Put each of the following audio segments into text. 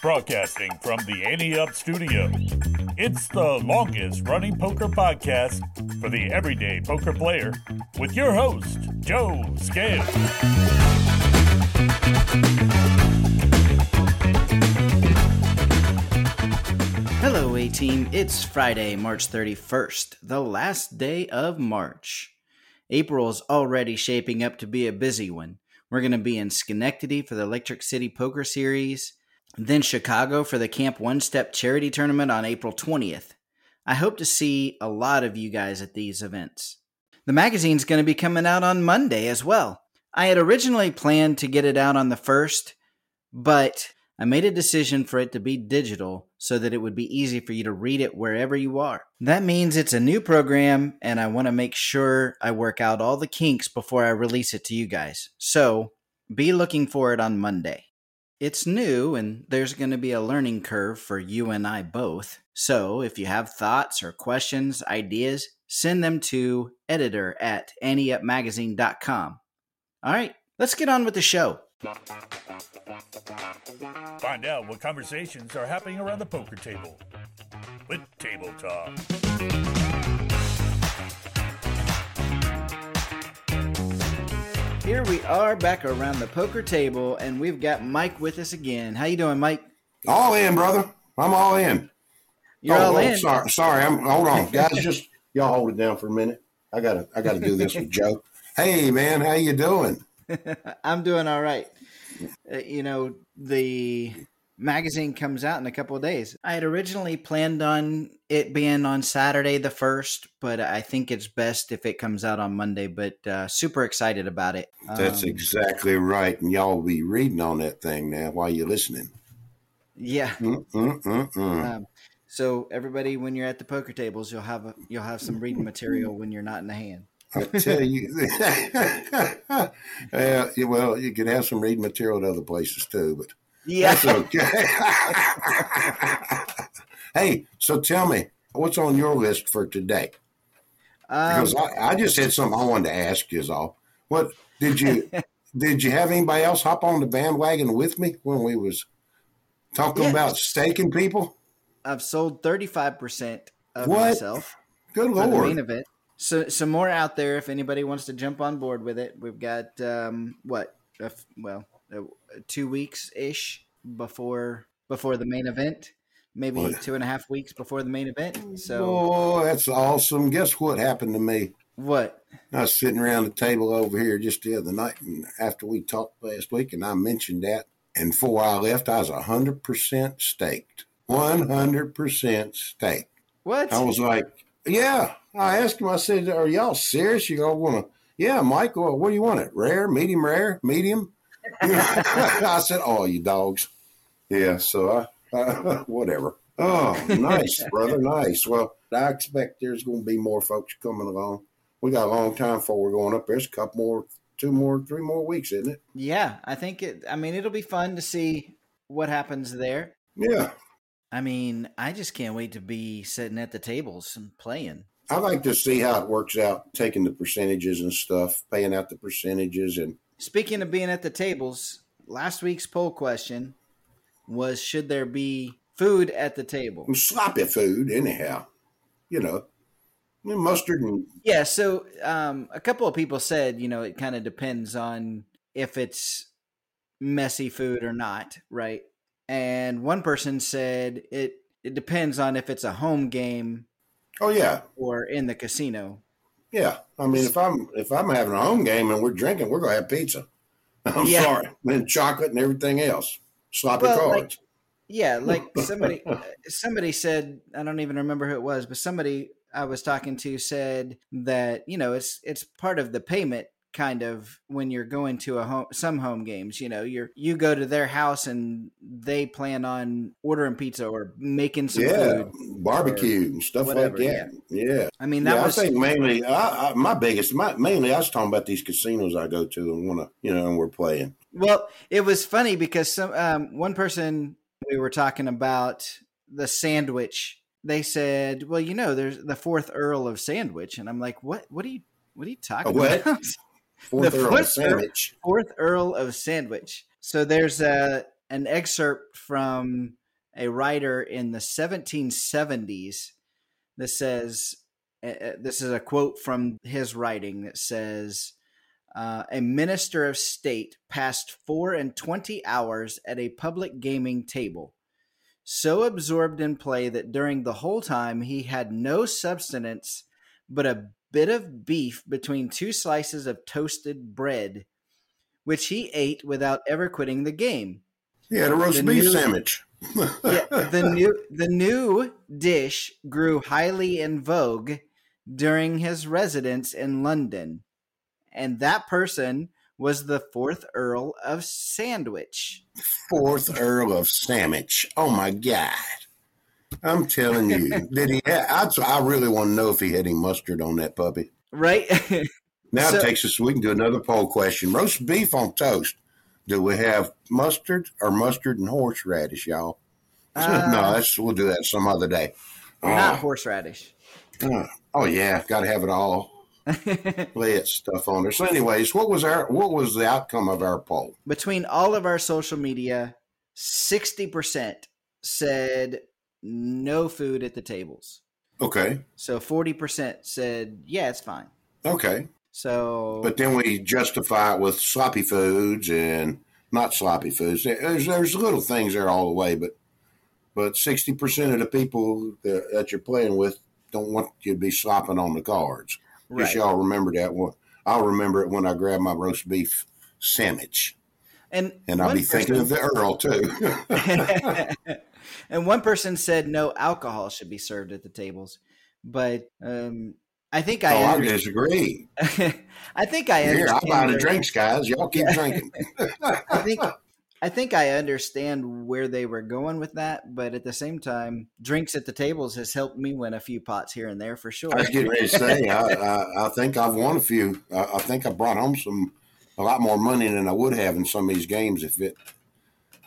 Broadcasting from the Ante Up Studio. It's the longest running poker podcast for the everyday poker player with your host, Joe Scale. Hello, A Team. It's Friday, March 31st, the last day of March. April's already shaping up to be a busy one. We're going to be in Schenectady for the Electric City Poker Series, then Chicago for the Camp One Step Charity Tournament on April 20th. I hope to see a lot of you guys at these events. The magazine's going to be coming out on Monday as well. I had originally planned to get it out on the 1st, but I made a decision for it to be digital so that it would be easy for you to read it wherever you are. That means it's a new program, and I want to make sure I work out all the kinks before I release it to you guys. So be looking for it on Monday. It's new, and there's going to be a learning curve for you and I both. So if you have thoughts or questions, ideas, send them to editor at anteupmagazine.com. All right, let's get on with the show. Find out what conversations are happening around the poker table with Table Talk. Here we are back around the poker table, and we've got Mike with us again. How you doing, Mike? All in, brother. I'm all in. You're oh, all oh, in. Sorry, sorry. I'm hold on, guys. Just y'all hold it down for a minute. I gotta, I gotta do this with Joe. Hey, man, how you doing? I'm doing all right. Uh, you know, the magazine comes out in a couple of days. I had originally planned on it being on Saturday the 1st, but I think it's best if it comes out on Monday, but uh, super excited about it. That's Um, exactly right, and y'all will be reading on that thing now while you're listening. Yeah. Um, so everybody, when you're at the poker tables, you'll have a, you'll have some reading material when you're not in the hand. I tell you, uh, yeah, well, you can have some reading material at other places too, but Yeah. that's okay. hey, so tell me, what's on your list for today? Um, Because I, I just had something I wanted to ask you. Is all. What did you did you have anybody else hop on the bandwagon with me when we was talking Yeah. about staking people? I've sold 35% of What? myself. Good for the main lord! event. So some more out there if anybody wants to jump on board with it. We've got um, what? well, two weeks ish before before the main event. Maybe What? two and a half weeks before the main event. So Oh, that's awesome! Guess what happened to me? what? I was sitting around the table over here just the other night, and after we talked last week, and I mentioned that, and before I left, I was hundred percent staked, one hundred percent staked. What? I was like, "Yeah." I asked him. I said, "Are y'all serious? You all want to?" Yeah, Michael. What do you want? It rare, medium, rare, medium. I said, "Oh, you dogs." Yeah. So I, uh, whatever. Oh, nice, brother. Nice. Well, I expect there's going to be more folks coming along. We got a long time before we're going up. There's a couple more, two more, three more weeks, isn't it? yeah, I think it. I mean, it'll be fun to see what happens there. Yeah. I mean, I just can't wait to be sitting at the tables and playing. I like to see how it works out, taking the percentages and stuff, paying out the percentages, and Speaking of being at the tables, last week's poll question was should there be food at the table? sloppy food, anyhow. You know, mustard and Yeah, so um, a couple of people said, you know, it kind of depends on if it's messy food or not, right? And one person said it it depends on if it's a home game oh yeah, or in the casino. Yeah. I mean, if I'm if I'm having a home game and we're drinking, we're gonna have pizza. I'm Yeah. sorry, and chocolate and everything else, sloppy Well, like- cards. Yeah, like somebody somebody said, I don't even remember who it was, but somebody I was talking to said that, you know, it's it's part of the payment kind of when you're going to a home some home games you know you're you go to their house and they plan on ordering pizza or making some yeah, food barbecue and stuff whatever, like that. Yeah. i mean that yeah, was I think mainly, I, I, my biggest, my, mainly, I was talking about these casinos I go to and want to, you know, and we're playing. well it was funny because some um, one person we were talking about the sandwich they said well you know there's the fourth earl of sandwich and i'm like what what are you what are you talking what? about Fourth The Earl fourth sandwich. fourth Earl of Sandwich. So there's a an excerpt from a writer in the 1770s that says uh, uh, this is a quote from his writing that says uh, a minister of state passed four and twenty hours at a public gaming table so absorbed in play that during the whole time he had no substance but a bit of beef between two slices of toasted bread, which he ate without ever quitting the game. Yeah, the roast The beef new- sandwich. Yeah, the new the new dish grew highly in vogue during his residence in London, and that person was the fourth Earl of Sandwich. Fourth Earl of Sandwich. Oh my God. I'm telling you, did he? Have, I, I really want to know if he had any mustard on that puppy. Right? Now So- it takes us. We can do another poll question: roast beef on toast. Do we have mustard or mustard and horseradish, y'all? Uh, no, that's we'll do that some other day. Not Uh, horseradish. uh, oh yeah, got to have it all. Lay that stuff on there. So, anyways, what was our what was the outcome of our poll? Between all of our social media, 60% said no food at the tables. Okay, So 40% said, yeah, it's fine. okay, So, but then we justify it with sloppy foods and not sloppy foods. There's there's little things there all the way, but but sixty percent of the people that, that you're playing with don't want you to be slopping on the cards. right. Guess y'all remember that one. I'll remember it when I grab my roast beef sandwich, And, and I'll be thinking of the Earl too. and one person said no alcohol should be served at the tables. But um, I think oh, I I under- disagree. I think I Here, I'll understand buy the drinks, guys. Y'all keep drinking. I think I think I understand where they were going with that, but at the same time, drinks at the tables has helped me win a few pots here and there for sure. I was getting ready to say, I, I, I think I've won a few. I, I think I brought home some a lot more money than I would have in some of these games if it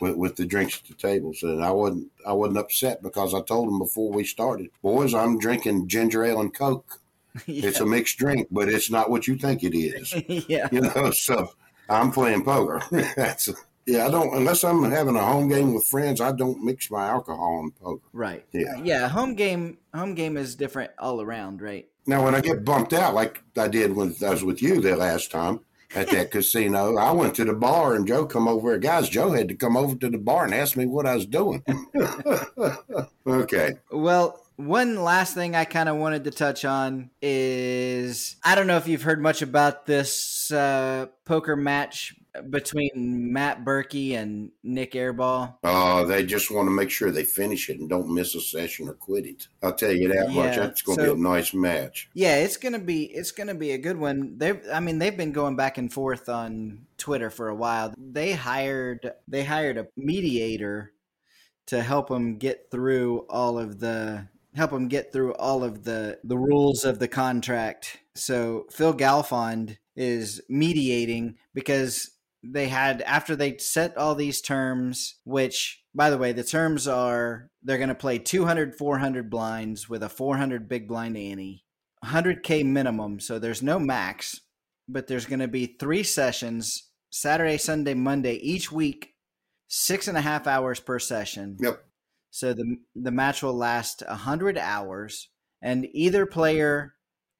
with, with the drinks at the tables. And I wasn't I wasn't upset because I told them before we started, boys, I'm drinking ginger ale and coke. yeah. It's a mixed drink, but it's not what you think it is. yeah. You know, so I'm playing poker. That's yeah. I don't unless I'm having a home game with friends. I don't mix my alcohol in poker. Right. Yeah. Yeah. Home game. Home game is different all around, right? Now, when I get bumped out, like I did when I was with you the last time at that casino, I went to the bar and Joe come over. Guys, Joe had to come over to the bar and ask me what I was doing. okay. Well, one last thing I kind of wanted to touch on is I don't know if you've heard much about this uh, poker match between Matt Berkey and Nik Airball. Uh, they just want to make sure they finish it and don't miss a session or quit it. I'll tell you that much. Yeah, That's going to so- be a nice match. Yeah, it's gonna be it's gonna be a good one. They, I mean, they've been going back and forth on Twitter for a while. They hired they hired a mediator to help them get through all of the help them get through all of the the rules of the contract. So Phil Galfond is mediating because they had after they set all these terms which by the way the terms are they're going to play 200 400 blinds with a 400 big blind ante 100k minimum so there's no max but there's going to be three sessions saturday sunday monday each week six and a half hours per session Yep. So the the match will last a 100 hours and either player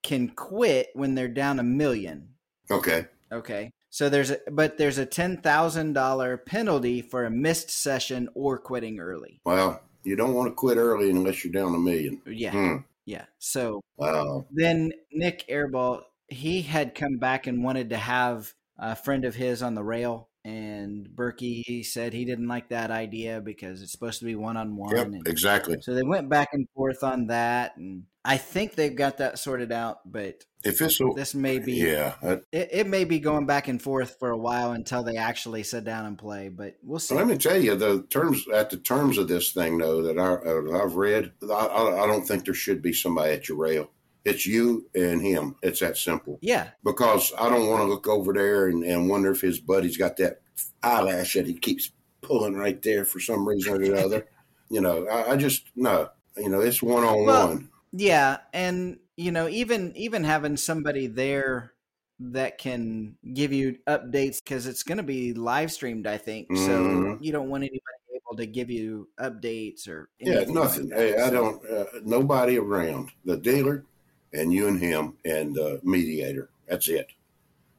can quit when they're down a million Okay. Okay. So there's a but there's a ten thousand dollar penalty for a missed session or quitting early. Well, you don't want to quit early unless you're down a million. Yeah. Hmm. Yeah. So Wow. then Nik Airball he had come back and wanted to have a friend of his on the rail and Berkey said he didn't like that idea because it's supposed to be one on one. Exactly. So they went back and forth on that, and I think they've got that sorted out. But If this this may be, yeah, it, it may be going back and forth for a while until they actually sit down and play. But we'll see. Let me tell you the terms at the terms of this thing though that I, I've read. I, I don't think there should be somebody at your rail. It's you and him. It's that simple. Yeah, Because I don't want to look over there and, and wonder if his buddy's got that eyelash that he keeps pulling right there for some reason or the other. You know, I, I just no. You know, it's one on one. Yeah, and you know, even even having somebody there that can give you updates because it's going to be live streamed, I think. So Mhm. you don't want anybody able to give you updates or Yeah, anything like nothing. that. Hey, I don't. Uh, nobody around. The dealer and you and him and the mediator. That's it.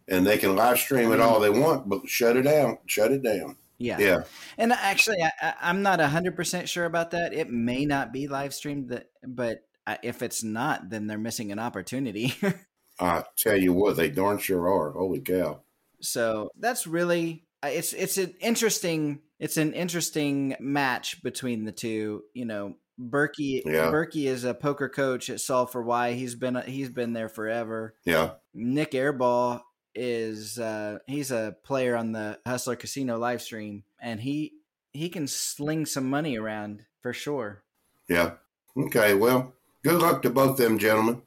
And they can live stream it all they want, but shut it down. Shut it down. Yeah. Yeah. And actually, I, I'm not 100% sure about that. It may not be live streamed, that, but if it's not, then they're missing an opportunity. I tell you what, they darn sure are. Holy cow. so that's really uh, it's it's an interesting it's an interesting match between the two. You know, Berkey Yeah. Berkey is a poker coach at Solve for Why. He's been he's been there forever. Yeah. Nik Airball is uh, he's a player on the Hustler Casino live stream, and he he can sling some money around for sure. Yeah. Okay. Well, good luck to both of them gentlemen.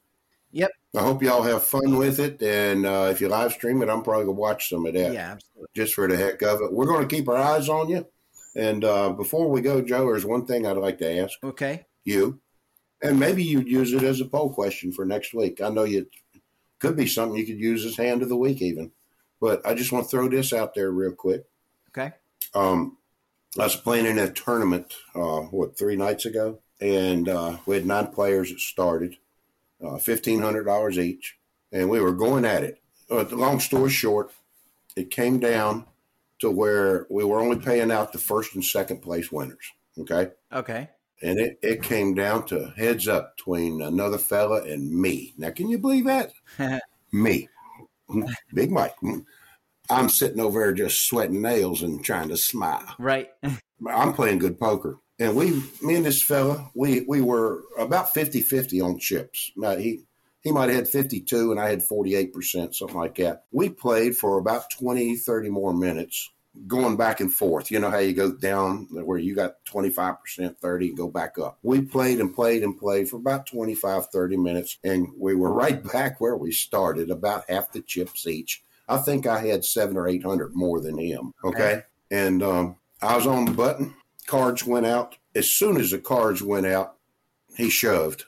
Yep. I hope y'all have fun with it. And uh, if you live stream it, I'm probably going to watch some of that Yeah, absolutely. just for the heck of it. We're going to keep our eyes on you. And uh, before we go, Joe, there's one thing I'd like to ask Okay. you. And maybe you'd use it as a poll question for next week. I know you could be something you could use as hand of the week, even. But I just want to throw this out there real quick. Okay. Um, I was playing in a tournament, uh, what, three nights ago? And uh, we had nine players that started, uh, $1,500 each. And we were going at it. Uh, long story short, it came down to where we were only paying out the first and second place winners. Okay. Okay. And it, it came down to heads up between another fella and me. Now, can you believe that? me, Big Mike. I'm sitting over there just sweating nails and trying to smile. right. I'm playing good poker. And we, me and this fella, we, we were about 50 50 on chips. Now, he, he might have had 52 and I had 48%, something like that. We played for about 20, 30 more minutes, going back and forth. You know how you go down where you got 25%, 30, and go back up. We played and played and played for about 25, 30 minutes, and we were right back where we started, about half the chips each. I think I had seven or 800 more than him. Okay. And um, I was on the button, cards went out. As soon as the cards went out, he shoved.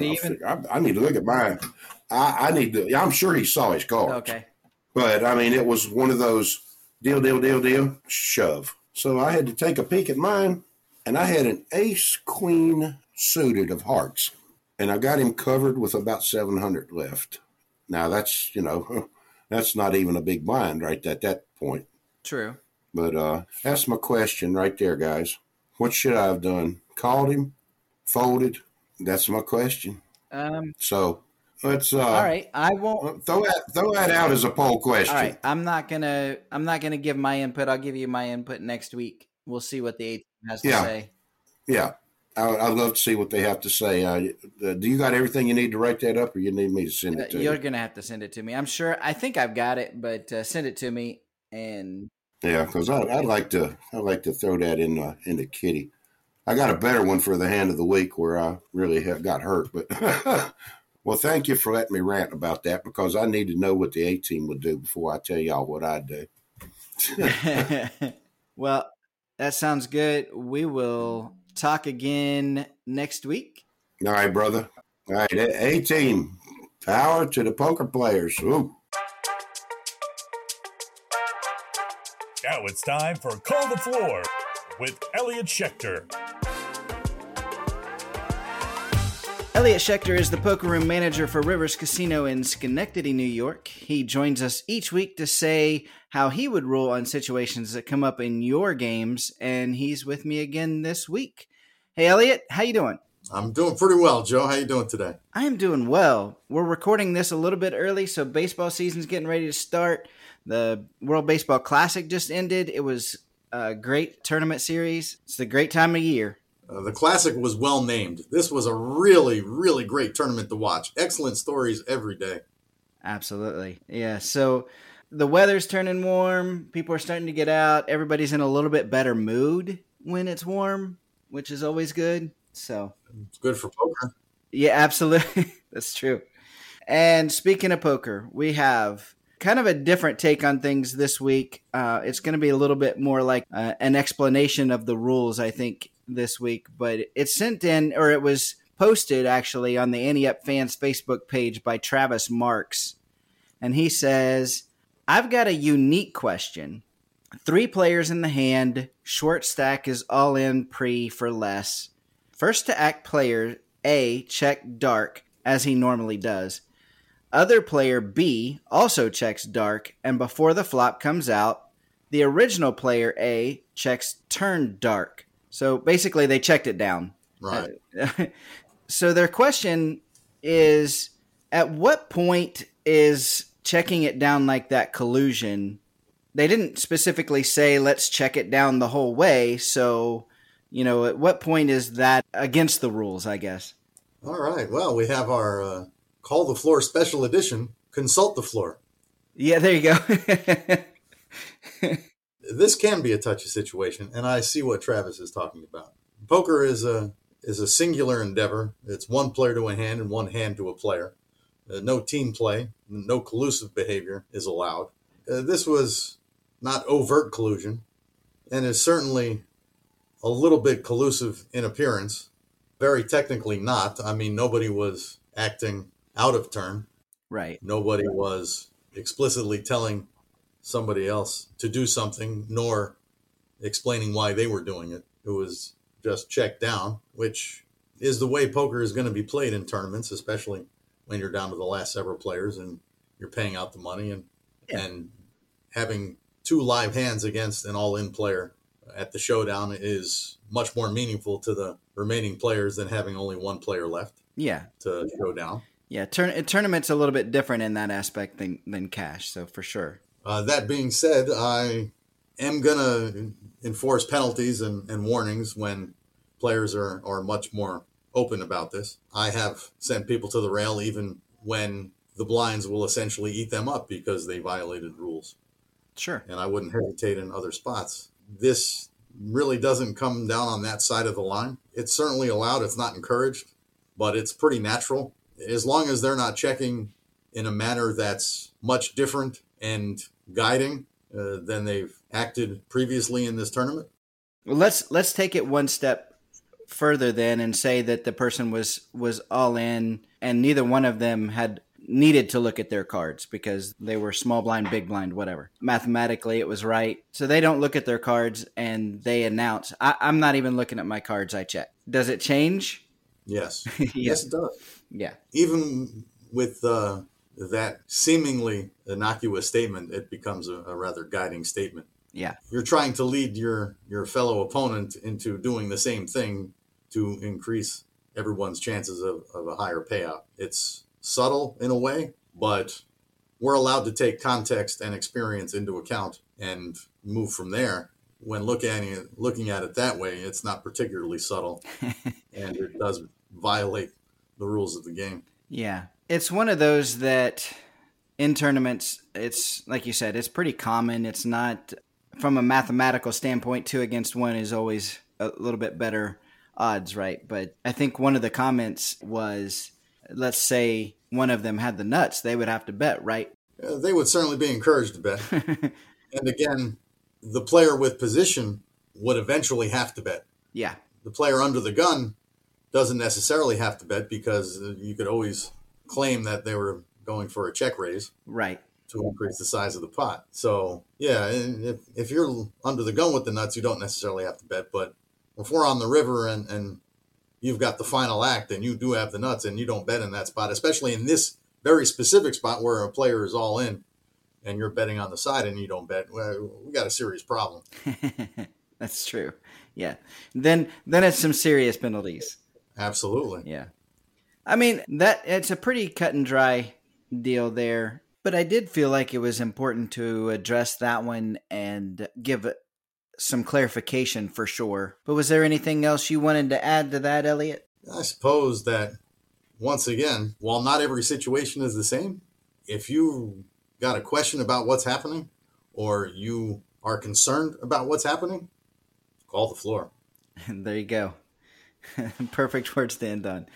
Even- I, I need to look at mine. I, I need to. I'm sure he saw his cards. Okay. But I mean, it was one of those deal, deal, deal, deal, shove. So I had to take a peek at mine, and I had an ace queen suited of hearts, and I got him covered with about 700 left. Now that's you know, that's not even a big blind right at that point. True. But uh, that's my question right there, guys. What should I have done? Called him, folded. That's my question. Um. So let's uh, all right. I won't. throw that throw that out as a poll question. All right. I'm not gonna. I'm not gonna give my input. I'll give you my input next week. We'll see what the team has to say. Yeah, I, I'd love to see what they have to say. Uh, uh, do you got everything you need to write that up, or you need me to send it to You're you? gonna have to send it to me. I'm sure. I think I've got it, but uh, send it to me. And Yeah, because I'd like to I'd like to throw that in uh, in the kitty. I got a better one for the hand of the week where I really ha- got hurt, but well, thank you for letting me rant about that because I need to know what the A team would do before I tell y'all what I do. well, that sounds good. We will talk again next week. All right, brother. All right, A team, power to the poker players. Ooh. Now it's time for Call the Floor with Elliot Schechter. Elliot Schechter is the poker room manager for Rivers Casino in Schenectady, New York. He joins us each week to say how he would rule on situations that come up in your games, and he's with me again this week. Hey, Elliot, how you doing? I'm doing pretty well, Joe. How you doing today? I am doing well. We're recording this a little bit early, so baseball season's getting ready to start. The World Baseball Classic just ended. It was a great tournament series. It's a great time of year. Uh, the Classic was well named. This was a really, really great tournament to watch. Excellent stories every day. Absolutely. Yeah. So the weather's turning warm. People are starting to get out. Everybody's in a little bit better mood when it's warm, which is always good. So it's good for poker. Yeah, absolutely. That's true. And speaking of poker, we have kind of a different take on things this week. Uh, it's going to be a little bit more like uh, an explanation of the rules, I think, this week. But it's sent in, or it was posted actually on the Ante Up Fans Facebook page by Travis Marks. And he says, I've got a unique question. Three players in the hand, short stack is all in pre for less. First to act player A check dark as he normally does. Other player B also checks dark, and before the flop comes out, the original player A checks turn dark. So basically, they checked it down. Right. so their question is at what point is checking it down like that collusion? They didn't specifically say, let's check it down the whole way. So, you know, at what point is that against the rules, I guess? All right. Well, we have our uh, Call the Floor special edition. Consult the floor. Yeah, there you go. this can be a touchy situation, and I see what Travis is talking about. Poker is a is a singular endeavor. It's one player to a hand and one hand to a player. Uh, no team play, no collusive behavior is allowed. Uh, this was not overt collusion, and is certainly a little bit collusive in appearance. Very technically not. I mean, nobody was acting out of turn. Right. Nobody was explicitly telling somebody else to do something, nor explaining why they were doing it. It was just checked down, which is the way poker is going to be played in tournaments, especially when you're down to the last several players and you're paying out the money and yeah. and having two live hands against an all-in player at the showdown is much more meaningful to the remaining players than having only one player left. Yeah, to show down. Yeah, turn, tournament's a little bit different in that aspect than than cash. So for sure. Uh, that being said, I am gonna enforce penalties and, and warnings when players are are much more open about this. I have sent people to the rail even when the blinds will essentially eat them up because they violated rules. Sure. And I wouldn't hesitate in other spots. This really doesn't come down on that side of the line. It's certainly allowed, it's not encouraged, but it's pretty natural. As long as they're not checking in a manner that's much different and guiding uh, than they've acted previously in this tournament. Well, let's let's take it one step further then and say that the person was was all in and neither one of them had needed to look at their cards because they were small blind, big blind, whatever. Mathematically, it was right. So they don't look at their cards and they announce, I, am not even looking at my cards, I check. Does it change? Yes. yes. yes, it does. Yeah. Even with uh, that seemingly innocuous statement, it becomes a, a rather guiding statement. Yeah. You're trying to lead your, your fellow opponent into doing the same thing to increase everyone's chances of, of a higher payout. It's subtle in a way, but we're allowed to take context and experience into account and move from there. When looking at it, looking at it that way, it's not particularly subtle, and it does violate the rules of the game. Yeah, it's one of those that in tournaments, it's like you said, it's pretty common. It's not from a mathematical standpoint, two against one is always a little bit better odds, right? But I think one of the comments was let's say one of them had the nuts, they would have to bet, right? Uh, they would certainly be encouraged to bet. and again, the player with position would eventually have to bet. Yeah. The player under the gun doesn't necessarily have to bet because you could always claim that they were going for a check raise. Right. To increase the size of the pot. So, yeah, if, if you're under the gun with the nuts, you don't necessarily have to bet. But if we're on the river and, and you've got the final act and you do have the nuts and you don't bet in that spot, especially in this very specific spot where a player is all in and you're betting on the side and you don't bet, well, we got a serious problem. That's true. Yeah. Then then it's some serious penalties. Absolutely. Yeah. I mean, that it's a pretty cut and dry deal there. But I did feel like it was important to address that one and give some clarification for sure. But was there anything else you wanted to add to that, Elliot? I suppose that once again, while not every situation is the same, if you got a question about what's happening or you are concerned about what's happening, call the floor. And there you go. Perfect words to end on.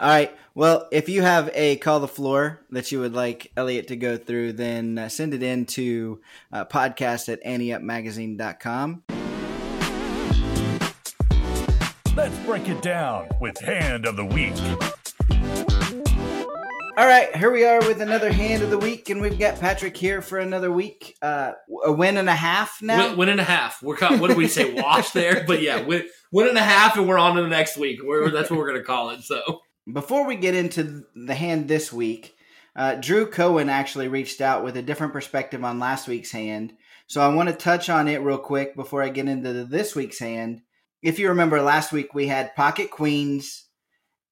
All right. Well, if you have a call the floor that you would like Elliot to go through, then uh, send it in to uh, podcast at anteupmagazine.com. Let's break it down with Hand of the Week. All right, here we are with another hand of the week, and we've got Patrick here for another week. Uh, a win and a half now. Win, win and a half. We're what do we say? Wash there, but yeah, win, win and a half, and we're on to the next week. We're, that's what we're going to call it. So before we get into the hand this week, uh, Drew Cohen actually reached out with a different perspective on last week's hand. So I want to touch on it real quick before I get into this week's hand. If you remember last week, we had pocket queens,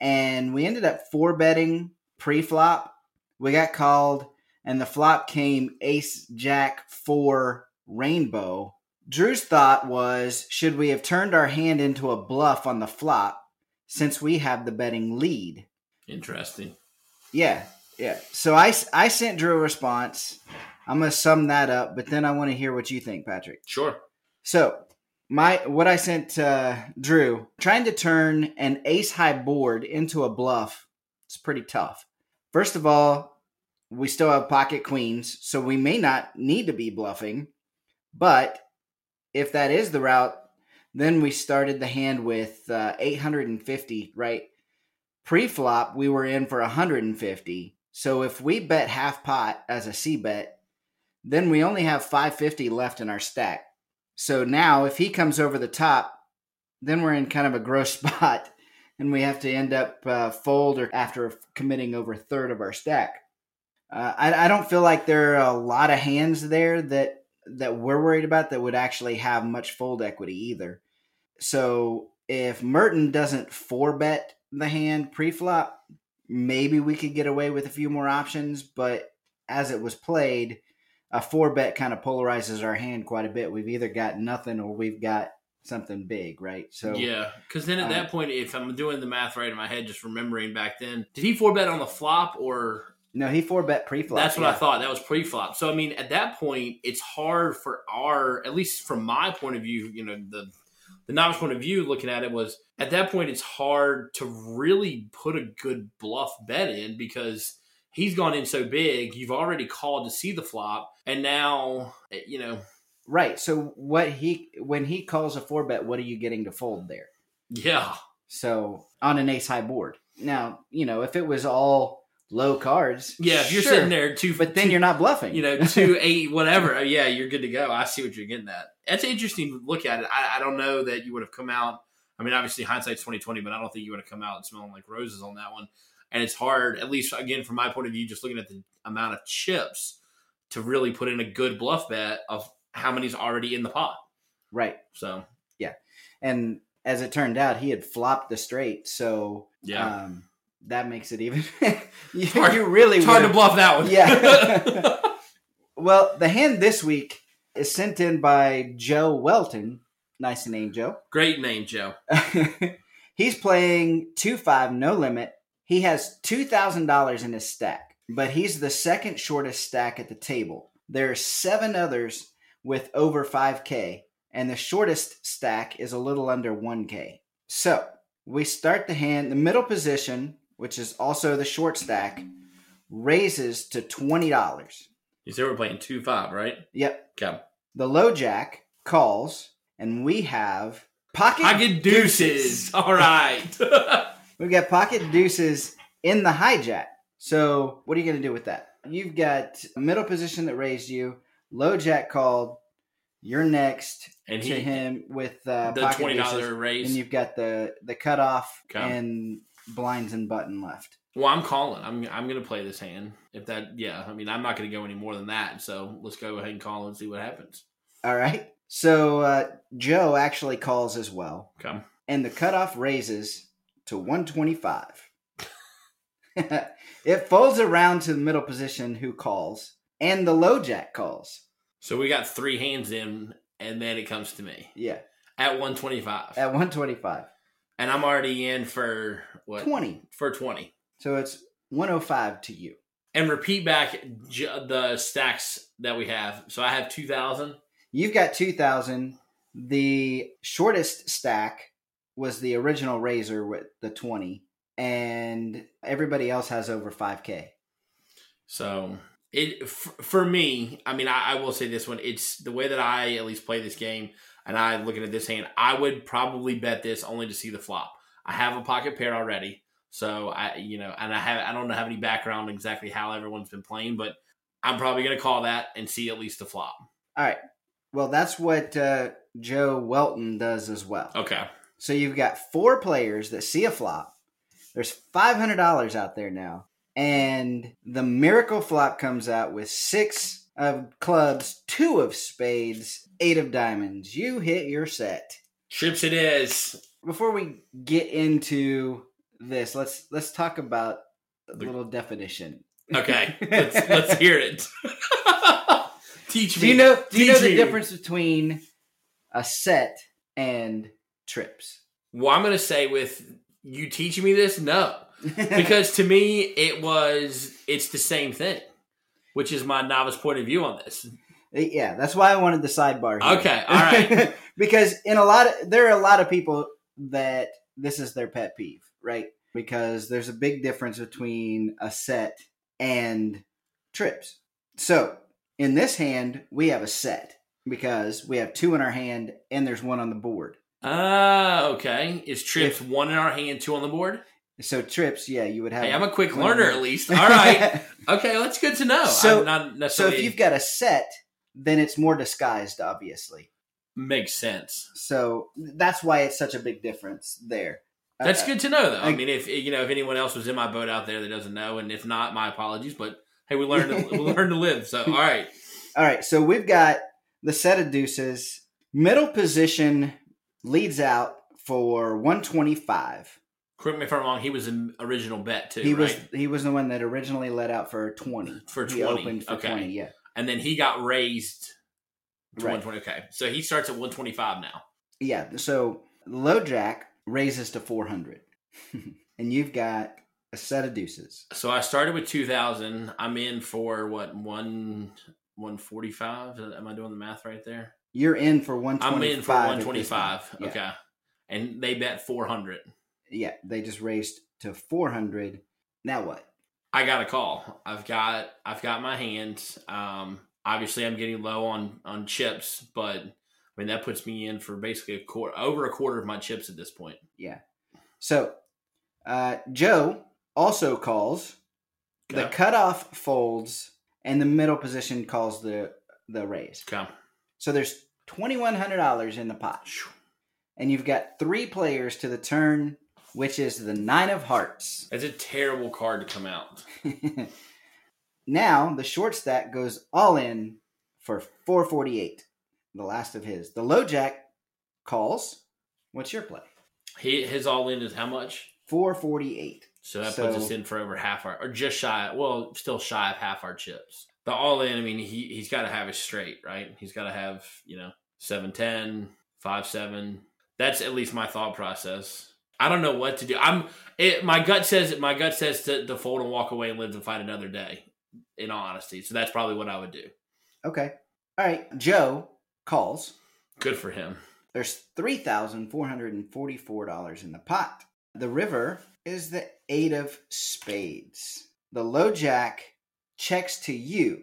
and we ended up four betting pre-flop. We got called, and the flop came Ace Jack four Rainbow. Drew's thought was, should we have turned our hand into a bluff on the flop since we have the betting lead? Interesting. Yeah, yeah. So I, I sent Drew a response. I'm going to sum that up, but then I want to hear what you think, Patrick. Sure. So my what I sent uh, Drew trying to turn an ace high board into a bluff. It's pretty tough. First of all, we still have pocket queens, so we may not need to be bluffing. But if that is the route, then we started the hand with uh, 850, right? Pre flop, we were in for 150. So if we bet half pot as a C bet, then we only have 550 left in our stack. So now if he comes over the top, then we're in kind of a gross spot and we have to end up uh, fold or after committing over a third of our stack. Uh, I, I don't feel like there are a lot of hands there that that we're worried about that would actually have much fold equity either. So if Merton doesn't four bet the hand pre-flop, maybe we could get away with a few more options. But as it was played, a four bet kind of polarizes our hand quite a bit. We've either got nothing or we've got something big, right? So yeah, because then at uh, that point, if I'm doing the math right in my head, just remembering back then, did he four bet on the flop or? No, he four bet pre flop. That's what yeah. I thought. That was pre flop. So I mean, at that point, it's hard for our, at least from my point of view, you know, the the novice point of view, looking at it was at that point, it's hard to really put a good bluff bet in because he's gone in so big. You've already called to see the flop, and now eh, you know Right. So what he when he calls a four bet, what are you getting to fold there? Yeah. So on an ace high board. Now, you know, if it was all low cards. Yeah, if you're sure. sitting there two But then you you're not bluffing. You know, two, eight, whatever. Yeah, you're good to go. I see what you're getting at. That's interesting to look at it. I, I don't know that you would have come out. I mean, obviously hindsight's twenty twenty, but I don't think you would have come out smelling like roses on that one. And it's hard, at least again from my point of view, just looking at the amount of chips to really put in a good bluff bet of how many's already in the pot. Right. So yeah, and as it turned out, he had flopped the straight, so yeah. Um, that makes it even. you, hard, you really hard to bluff that one. Yeah. well, the hand this week is sent in by Joe Welton. Nice name, Joe. Great name, Joe. He's playing two five, no limit. He has two thousand dollars in his stack, but he's the second shortest stack at the table. There are seven others with over 5K, and the shortest stack is a little under 1K. So we start the hand, the middle position, which is also the short stack, raises to $20. You say we're playing 2 5, right? Yep. Okay. The low jack calls, and we have pocket, pocket deuces. deuces. All right. We've got pocket deuces in the hijack. So what are you going to do with that? You've got a middle position that raised you, low jack called. You're next and to he, him with uh, the twenty dollar raise, and you've got the the cutoff and blinds and button left. Well, I'm calling. I'm I'm gonna play this hand. If that, yeah, I mean, I'm not gonna go any more than that. So let's go ahead and call and see what happens. All right. So uh, Joe actually calls as well. Okay. And the cutoff raises to 125. it folds around to the middle position who calls, and the low jack calls. So we got three hands in, and then it comes to me Yeah, at 125. at 125. And I'm already in for what? 20. For 20. So it's 105 to you. And repeat back j- the stacks that we have. So I have 2,000. You've got 2,000. The shortest stack was the original Raiser with the 20, and everybody else has over 5K. So it f- for me, I mean, I, I will say this one. It's the way that I at least play this game, and I looking at this hand, I would probably bet this only to see the flop. I have a pocket pair already, so I, you know, and I have I don't have any background exactly how everyone's been playing, but I'm probably going to call that and see at least the flop. All right. Well, that's what uh, Joe Welton does as well. Okay. So you've got four players that see a flop. There's five hundred dollars out there now, and the miracle flop comes out with six of clubs, two of spades, eight of diamonds. You hit your set. Trips it is. Before we get into this, let's let's talk about a little definition. Okay. let's let's hear it. Teach me. Do you know? Do you know the me. difference between a set and trips? Well, I'm going to say with you teaching me this, no. because to me it was it's the same thing which is my novice point of view on this Yeah, that's why I wanted the sidebar. Here. Okay, all right. because in a lot of there are a lot of people that this is their pet peeve, right? Because there's a big difference between a set and trips. So in this hand, we have a set because we have two in our hand and there's one on the board. ah okay is trips one in our hand two on the board So trips, yeah, you would have. hey i'm a quick learner at least all right okay well, that's good to know So- I'm not so if you've got a set, then it's more disguised, obviously. makes sense So that's why it's such a big difference there. that's Uh, good to know though i, I- mean if you know if anyone else was in my boat out there that doesn't know and if not my apologies but hey we learned to we learn to live so all right All right, so we've got the set of deuces. Middle position leads out for 125. Correct me if i'm wrong he was an original bet too He right? was he was the one that originally let out for 20. For He 20, opened for okay. 20, yeah. and then he got raised to Right. 120 okay so he starts at 125 now Yeah, so low jack raises to 400. and you've got a set of deuces. So I started with two thousand. I'm in for what one one forty five. Am I doing the math right there? You're in for 125. I'm in for one twenty five. Yeah. Okay, and they bet four hundred. Yeah, they just raised to 400. Now what? I got a call. I've got I've got my hands. Um, obviously I'm getting low on on chips, but I mean that puts me in for basically a quarter over a quarter of my chips at this point. Yeah. So, uh, Joe also calls. The cutoff folds, and the middle position calls the the raise. Okay. So there's twenty one hundred dollars in the pot, and you've got three players to the turn, which is the nine of hearts. That's a terrible card to come out. now the short stack goes all in for four forty eight. The last of his. The low jack calls. What's your play? He his all in is how much? Four forty eight. So that So- puts us in for over half our, or just shy, well, still shy of half our chips. The all in, I mean, he, he's got to have it straight, right? He's got to have, you know, 710, 5 7. That's at least my thought process. I don't know what to do. I'm, it, my gut says, my gut says to, to fold and walk away and live to fight another day, in all honesty. So that's probably what I would do. Okay. All right. Joe calls. Good for him. There's $3,444 in the pot. The river is the eight of spades. The low jack checks to you.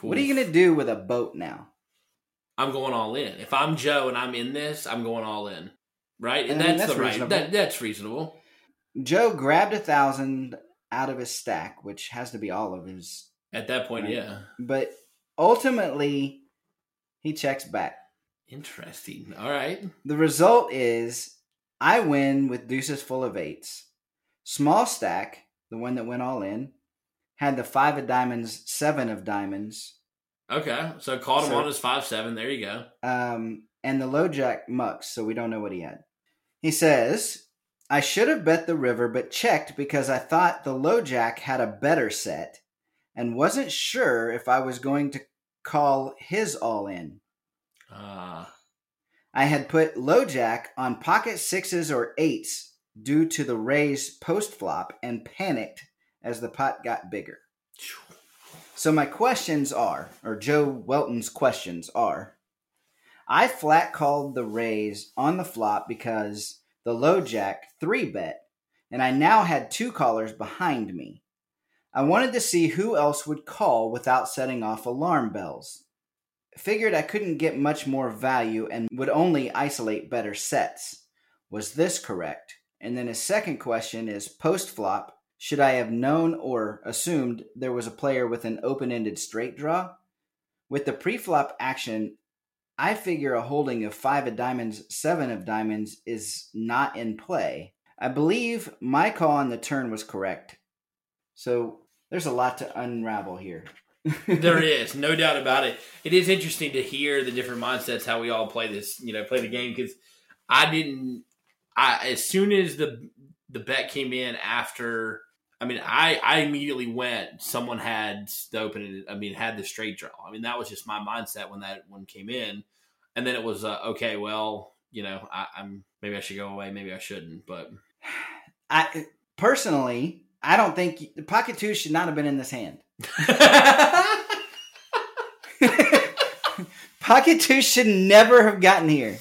What are you going to do with a boat now? I'm going all in. If I'm Joe and I'm in this, I'm going all in. Right? I mean, that's, that's the right. That, that's reasonable. Joe grabbed a thousand out of his stack, which has to be all of his, At that point, Right. yeah. but ultimately he checks back. Interesting. All right. The result is I win with deuces full of eights. Small stack, the one that went all in, had the five of diamonds, seven of diamonds, Okay. So called him So- on his five seven. There you go. um, and the low jack mucks, so we don't know what he had. He says I should have bet the river, but checked because I thought the low jack had a better set and wasn't sure if I was going to call his all in. Ah, I had put low jack on pocket sixes or eights due to the raise post flop and panicked as the pot got bigger. So my questions are, or Joe Welton's questions are, I flat called the raise on the flop because the low jack three bet, and I now had two callers behind me. I wanted to see who else would call without setting off alarm bells. Figured I couldn't get much more value and would only isolate better sets. Was this correct? And then his second question is post flop, should I have known or assumed there was a player with an open ended straight draw? With the pre flop action, I figure a holding of five of diamonds, seven of diamonds is not in play. I believe my call on the turn was correct. So there's a lot to unravel here. there is no doubt about it. It is interesting to hear the different mindsets how we all play this, you know, play the game because I didn't. I as soon as the the bet came in after, I mean, I I immediately went. Someone had the open. I mean, had the straight draw. I mean, that was just my mindset when that one came in, and then it was uh, okay. Well, you know, I, I'm maybe I should go away. Maybe I shouldn't. But I personally, I don't think pocket two should not have been in this hand. Pocket two should never have gotten here.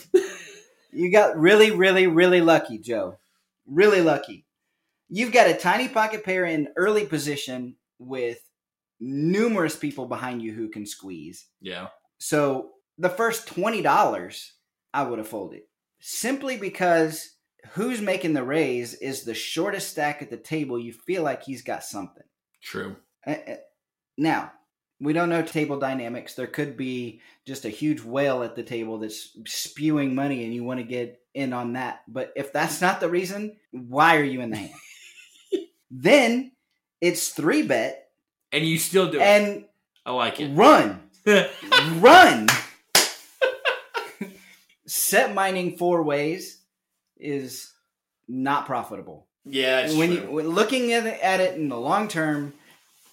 You got really, really, really lucky, Joe. Really lucky. You've got a tiny pocket pair in early position with numerous people behind you who can squeeze. yeah, So the first twenty dollars I would have folded simply because who's making the raise is the shortest stack at the table. You feel like he's got something. true. Now, we don't know table dynamics. There could be just a huge whale at the table that's spewing money and you want to get in on that. But if that's not the reason, why are you in the hand? Then it's three bet And you still do it. and I like it. run. run. Set mining four ways is not profitable. yeah, it's when true. you when looking at it, at it in the long term,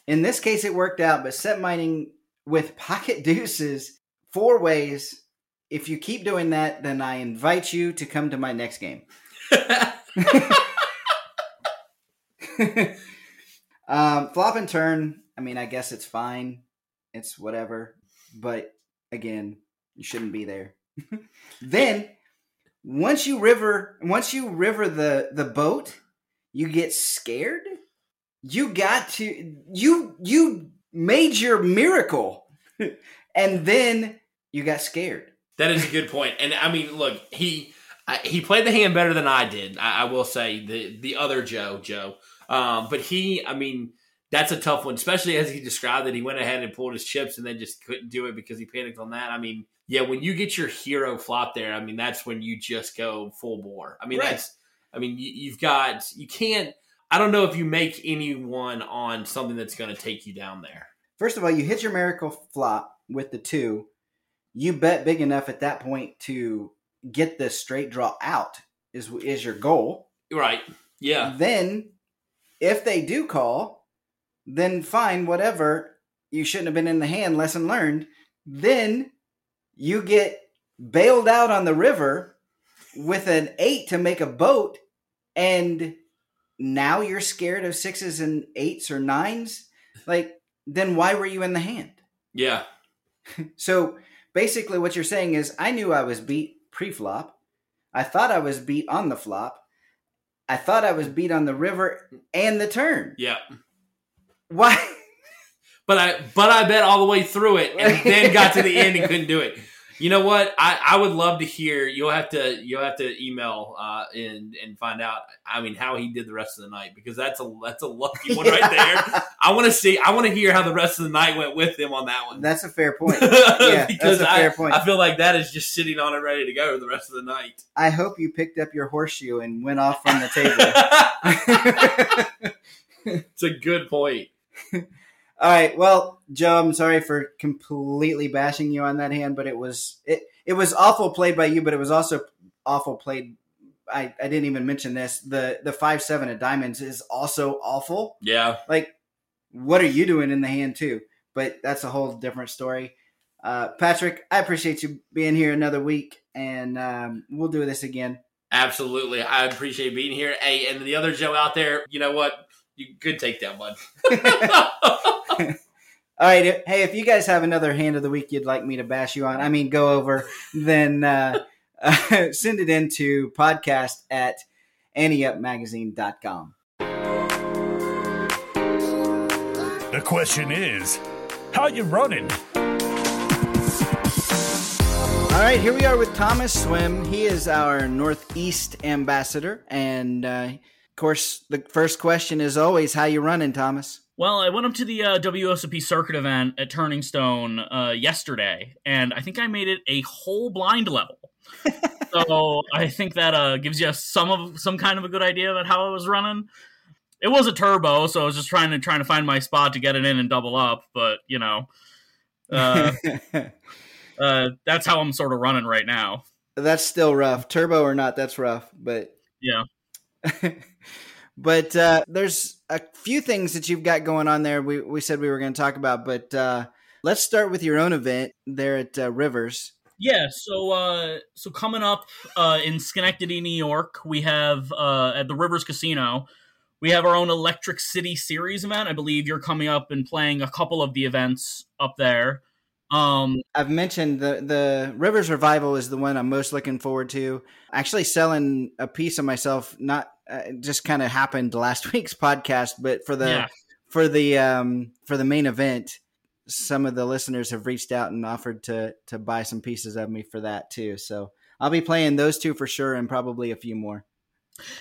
in this case it worked out. But set mining with pocket deuces four ways. If you keep doing that, then I invite you to come to my next game. um, flop and turn. I mean, I guess it's fine. It's whatever. But again, you shouldn't be there. then once you river, once you river the the boat, you get scared. You got to you you made your miracle, and then you got scared. That is a good point. And I mean, look, he he played the hand better than I did. I will say the the other Joe Joe. Um, but he, I mean, that's a tough one, especially as he described that he went ahead and pulled his chips and then just couldn't do it because he panicked on that. I mean, yeah, when you get your hero flop there, I mean, that's when you just go full bore. I mean, Right. that's, I mean, you, you've got, you can't. I don't know if you make anyone on something that's going to take you down there. First of all, you hit your miracle flop with the two. You bet big enough at that point to get the straight draw out is is your goal. Right? Yeah. Then, if they do call, then fine, whatever. You shouldn't have been in the hand. Lesson learned. Then you get bailed out on the river with an eight to make a boat, and now you're scared of sixes and eights or nines. Like, then why were you in the hand? Yeah. So basically, what you're saying is, I knew I was beat pre-flop. I thought I was beat on the flop. I thought I was beat on the river and the turn. Yeah. Why? But I but I bet all the way through it and then got to the end and couldn't do it. You know what? I, I would love to hear. You'll have to you'll have to email uh, and and find out. I mean, how he did the rest of the night because that's a that's a lucky one right there. I want to see. I want to hear how the rest of the night went with him on that one. That's a fair point. Yeah, because that's a fair I, point. I feel like that is just sitting on it, ready to go the rest of the night. I hope you picked up your horseshoe and went off from the table. it's a good point. All right. Well, Joe, I'm sorry for completely bashing you on that hand, but it was it it was awful played by you, but it was also awful played I, I didn't even mention this. The the five seven of diamonds is also awful. Yeah. Like, what are you doing in the hand too? But that's a whole different story. Uh, Patrick, I appreciate you being here another week, and um, we'll do this again. Absolutely. I appreciate being here. Hey, and the other Joe out there, you know what? You could take that one. All right. Hey, if you guys have another hand of the week you'd like me to bash you on, I mean, go over, then uh, uh, send it into podcast at anteupmagazine.com. The question is, how you running? All right, here we are with Thomas Swim. He is our Northeast ambassador, and uh, of course, the first question is always, "How you running, Thomas?" Well, I went up to the uh, WSOP circuit event at Turning Stone uh, yesterday, and I think I made it a whole blind level. so I think that uh, gives you some of some kind of a good idea about how I was running. It was a turbo, so I was just trying to trying to find my spot to get it in and double up. But you know, uh, uh, that's how I'm sort of running right now. that's still rough, turbo or not. That's rough, but Yeah. but uh, there's a few things that you've got going on there. We we said we were going to talk about, but uh, let's start with your own event there at uh, Rivers. Yeah, so uh so coming up uh in Schenectady, New York, we have uh at the Rivers Casino, we have our own Electric City Series event. I believe you're coming up and playing a couple of the events up there. Um I've mentioned the the Rivers Revival is the one I'm most looking forward to. Actually, selling a piece of myself, not uh, just kind of happened last week's podcast, but for the yeah. for the um for the main event, some of the listeners have reached out and offered to to buy some pieces of me for that too. So I'll be playing those two for sure, and probably a few more.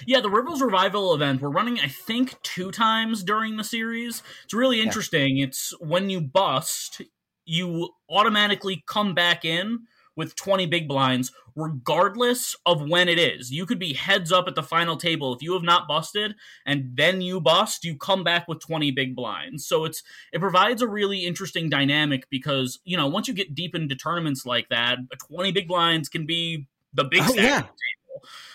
Yeah, the Rivers Revival event, we're running, I think, two times during the series. It's really interesting. It's when you bust, you automatically come back in with 20 big blinds, regardless of when it is. You could be heads up at the final table. If you have not busted and then you bust, you come back with 20 big blinds. So it's it provides a really interesting dynamic because, you know, once you get deep into tournaments like that, 20 big blinds can be the big Oh, yeah. table.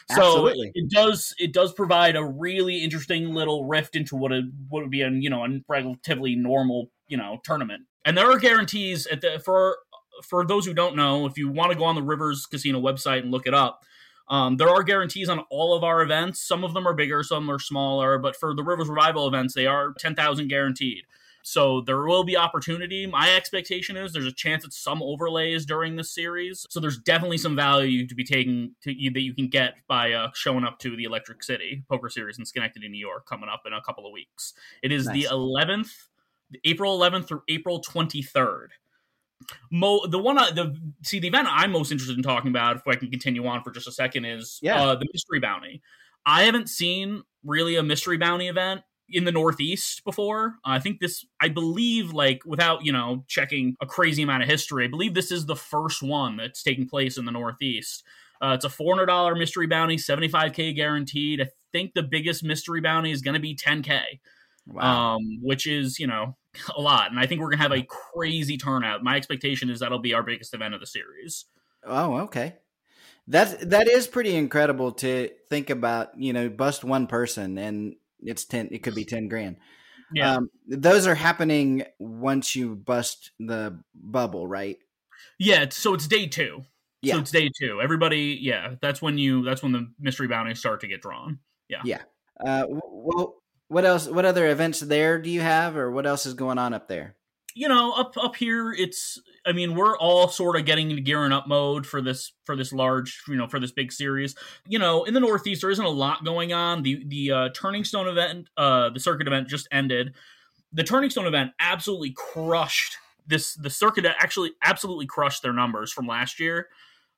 So Absolutely. it does it does provide a really interesting little rift into what a what would be a you know a relatively normal you know tournament. And there are guarantees at the for for those who don't know, if you want to go on the Rivers Casino website and look it up, um, there are guarantees on all of our events. Some of them are bigger, some are smaller, but for the Rivers Revival events, they are ten thousand guaranteed. So there will be opportunity. My expectation is there's a chance at some overlays during this series. So there's definitely some value to be taken to that you can get by uh, showing up to the Electric City Poker Series in Schenectady, New York, coming up in a couple of weeks. It is the 11th, April 11th through April 23rd. Mo, the one, I, the see, the event I'm most interested in talking about, if I can continue on for just a second, is Yeah. uh, the Mystery Bounty. I haven't seen really a Mystery Bounty event in the Northeast before. I think this, I believe, like without you know checking a crazy amount of history, I believe this is the first one that's taking place in the Northeast. Uh, it's a four hundred dollar mystery bounty, seventy five k guaranteed. I think the biggest mystery bounty is going to be ten k, um, which is you know a lot. And I think we're going to have a crazy turnout. My expectation is that'll be our biggest event of the series. Oh, okay. That that is pretty incredible to think about. You know, bust one person and it's ten. It could be ten grand. Yeah, Um, those are happening once you bust the bubble, right? yeah. So it's day two. Yeah. So it's day two. Everybody, yeah. That's when you. That's when the mystery bounties start to get drawn. Yeah. Yeah. Uh, well, what else? What other events there do you have, or what else is going on up there? you know up up here it's i mean we're all sort of getting into gearing up mode for this for this large you know for this big series you know in the northeast there isn't a lot going on the the uh, turning stone event uh the circuit event just ended the turning stone event absolutely crushed this the circuit actually absolutely crushed their numbers from last year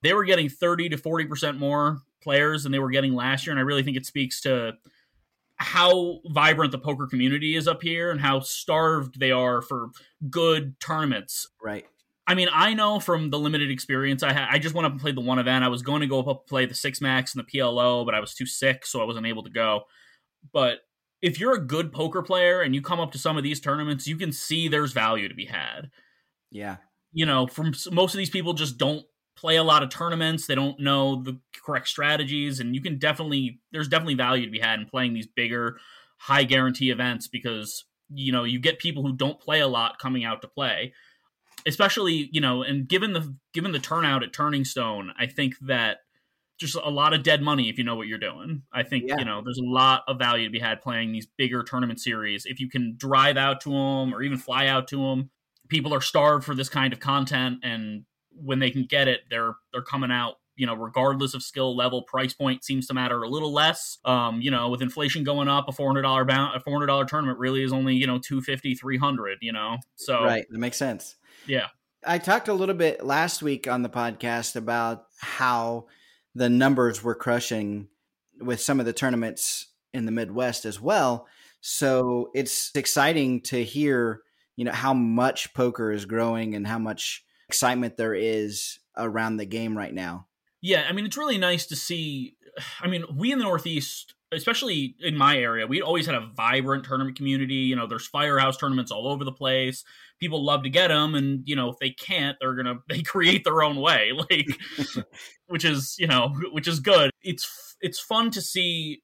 they were getting 30 to 40 percent more players than they were getting last year and i really think it speaks to how vibrant the poker community is up here and how starved they are for good tournaments. Right. I mean, I know from the limited experience I had, I just went up and played the one event. I was going to go up and play the Six Max and the PLO, but I was too sick, so I wasn't able to go. But if you're a good poker player and you come up to some of these tournaments, you can see there's value to be had. Yeah. You know, from most of these people just don't play a lot of tournaments. They don't know the correct strategies, and you can definitely there's definitely value to be had in playing these bigger, high guarantee events because you know you get people who don't play a lot coming out to play, especially you know, and given the given the turnout at Turning Stone, I think that just a lot of dead money if you know what you're doing. I think Yeah. you know there's a lot of value to be had playing these bigger tournament series. If you can drive out to them or even fly out to them, people are starved for this kind of content, and when they can get it, they're they're coming out. You know, regardless of skill level, price point seems to matter a little less. Um, you know, with inflation going up, a four hundred dollar bound, a four hundred dollar tournament really is only you know 250 300 You know, so Right. That makes sense. yeah, I talked a little bit last week on the podcast about how the numbers were crushing with some of the tournaments in the Midwest as well. So it's exciting to hear, you know, how much poker is growing and how much excitement there is around the game right now. Yeah, I mean, it's really nice to see. I mean, we in the Northeast, especially in my area, we always had a vibrant tournament community. You know, there's firehouse tournaments all over the place. People love to get them, and you know, if they can't, they're gonna they create their own way, like, which is you know, which is good. It's it's fun to see.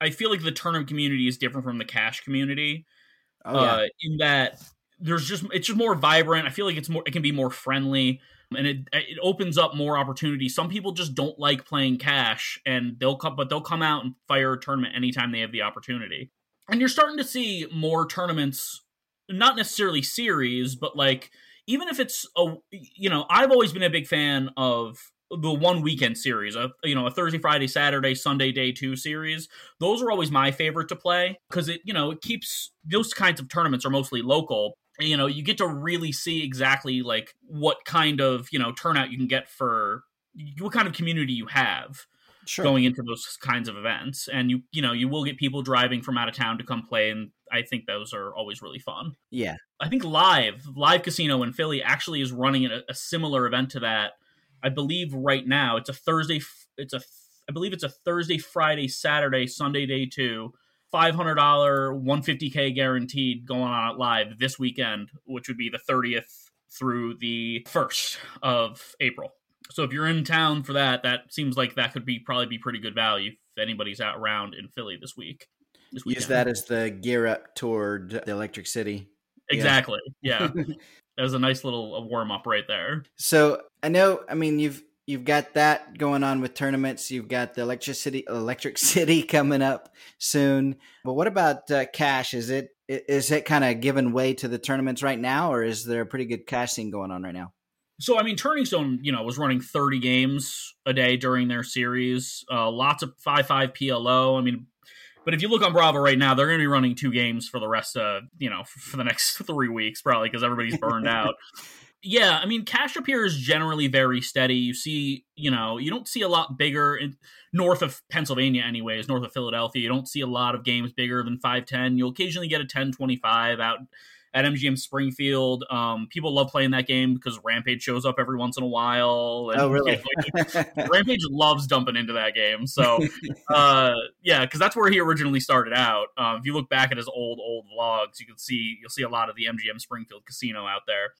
I feel like the tournament community is different from the cash community Oh yeah. uh, in that there's just it's just more vibrant. I feel like it's more it can be more friendly and it it opens up more opportunities. Some people just don't like playing cash and they'll come but they'll come out and fire a tournament anytime they have the opportunity. And you're starting to see more tournaments not necessarily series, but like even if it's a you know, I've always been a big fan of the one weekend series, a you know, a Thursday, Friday, Saturday, Sunday, day two series. Those are always my favorite to play because it, you know, it keeps those kinds of tournaments are mostly local. You know, you get to really see exactly like what kind of you know turnout you can get for what kind of community you have sure. going into those kinds of events, and you you know you will get people driving from out of town to come play, and I think those are always really fun. yeah. I think live live casino in Philly actually is running a, a similar event to that. I believe right now it's a Thursday. It's a I believe it's a Thursday, Friday, Saturday, Sunday day two. Five hundred dollar, one fifty k guaranteed going on live this weekend, which would be the thirtieth through the first of April. So if you're in town for that, that seems like that could be probably be pretty good value if anybody's out around in Philly this week. This Use that as the gear up toward the Electric City. Yeah. Exactly. Yeah. that was a nice little warm up right there. So I know. I mean, you've you've got that going on with tournaments. You've got the electricity Electric City coming up soon. But what about uh, cash? Is it is it kind of giving way to the tournaments right now, or is there a pretty good cash scene going on right now? So I mean, Turning Stone, you know, was running 30 games a day during their series. Uh, lots of five five PLO. I mean, but if you look on Bravo right now, they're going to be running two games for the rest of you know for the next three weeks probably because everybody's burned out. Yeah, I mean, cash up here is generally very steady. You see, you know, you don't see a lot bigger in, north of Pennsylvania, anyways, north of Philadelphia. You don't see a lot of games bigger than 510. You'll occasionally get a 1025 out at MGM Springfield. Um, people love playing that game because Rampage shows up every once in a while. And, Oh, really? you know, like, Rampage loves dumping into that game. So, uh, yeah, because that's where he originally started out. Um, if you look back at his old old vlogs, you can see you'll see a lot of the MGM Springfield Casino out there.